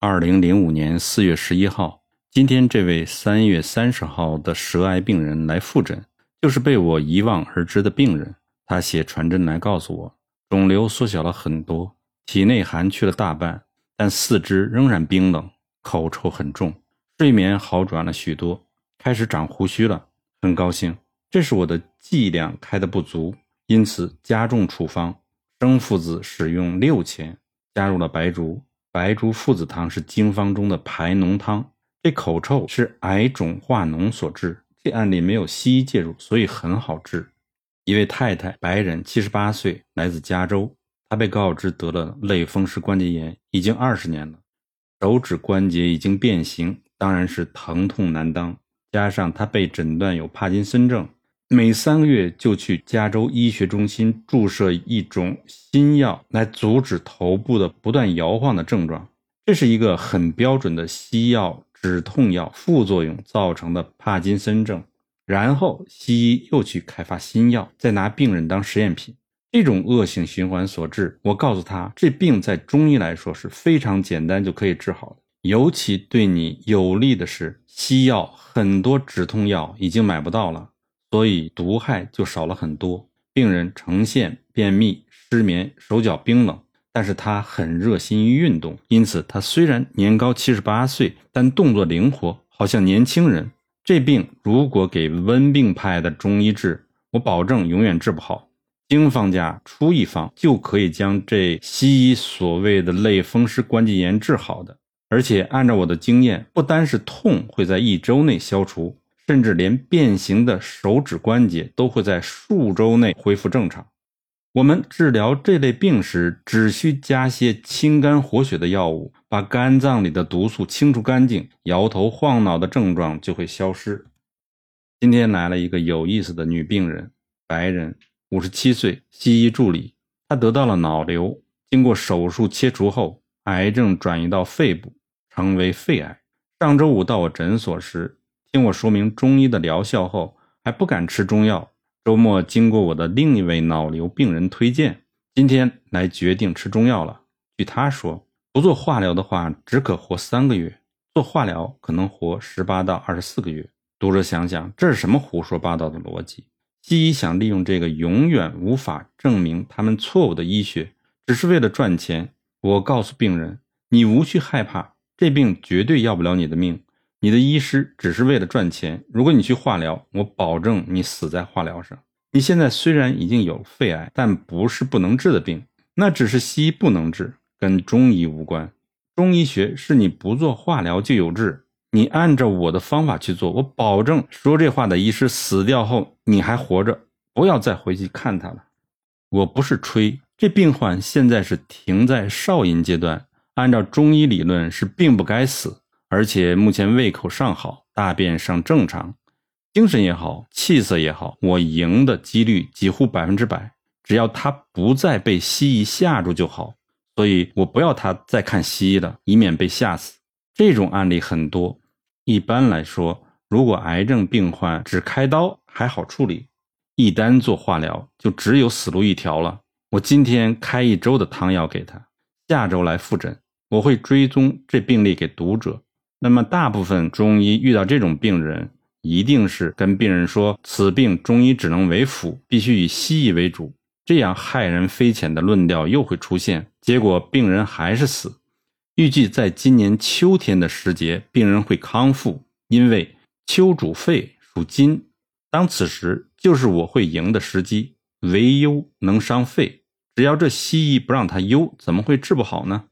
二零零五年四月十一号，今天这位三月三十号的舌癌病人来复诊，就是被我遗忘而知的病人。他写传真来告诉我，肿瘤缩小了很多，体内寒去了大半，但四肢仍然冰冷，口臭很重，睡眠好转了许多，开始长胡须了。很高兴，这是我的剂量开的不足，因此加重处方，生附子使用六钱，加入了白术。白术附子汤是经方中的排脓汤。这口臭是癌肿化脓所致。这案例没有西医介入，所以很好治。一位太太，白人，七十八岁，来自加州。她被告知得了类风湿关节炎，已经二十年了，手指关节已经变形，当然是疼痛难当。加上她被诊断有帕金森症。每三个月就去加州医学中心注射一种新药来阻止头部的不断摇晃的症状，这是一个很标准的西药止痛药副作用造成的帕金森症。然后西医又去开发新药，再拿病人当实验品，这种恶性循环所致。我告诉他，这病在中医来说是非常简单就可以治好的，尤其对你有利的是，西药很多止痛药已经买不到了。所以毒害就少了很多，病人呈现便秘、失眠、手脚冰冷，但是他很热心于运动，因此他虽然年高七十八岁，但动作灵活，好像年轻人。这病如果给温病派的中医治，我保证永远治不好。经方家出一方，就可以将这西医所谓的类风湿关节炎治好的，而且按照我的经验，不单是痛会在一周内消除。甚至连变形的手指关节都会在数周内恢复正常。我们治疗这类病时，只需加些清肝活血的药物，把肝脏里的毒素清除干净，摇头晃脑的症状就会消失。今天来了一个有意思的女病人，白人，五十七岁，西医助理。她得到了脑瘤，经过手术切除后，癌症转移到肺部，成为肺癌。上周五到我诊所时。听我说明中医的疗效后，还不敢吃中药。周末经过我的另一位脑瘤病人推荐，今天来决定吃中药了。据他说，不做化疗的话，只可活三个月；做化疗可能活十八到二十四个月。读者想想，这是什么胡说八道的逻辑？西医想利用这个永远无法证明他们错误的医学，只是为了赚钱。我告诉病人，你无需害怕，这病绝对要不了你的命。你的医师只是为了赚钱。如果你去化疗，我保证你死在化疗上。你现在虽然已经有肺癌，但不是不能治的病，那只是西医不能治，跟中医无关。中医学是你不做化疗就有治。你按照我的方法去做，我保证说这话的医师死掉后你还活着，不要再回去看他了。我不是吹，这病患现在是停在少阴阶段，按照中医理论是并不该死。而且目前胃口尚好，大便尚正常，精神也好，气色也好，我赢的几率几乎百分之百。只要他不再被西医吓住就好，所以我不要他再看西医了，以免被吓死。这种案例很多。一般来说，如果癌症病患只开刀还好处理，一旦做化疗就只有死路一条了。我今天开一周的汤药给他，下周来复诊，我会追踪这病例给读者。那么，大部分中医遇到这种病人，一定是跟病人说：“此病中医只能为辅，必须以西医为主。”这样害人匪浅的论调又会出现，结果病人还是死。预计在今年秋天的时节，病人会康复，因为秋主肺，属金。当此时，就是我会赢的时机。为忧能伤肺，只要这西医不让他忧，怎么会治不好呢？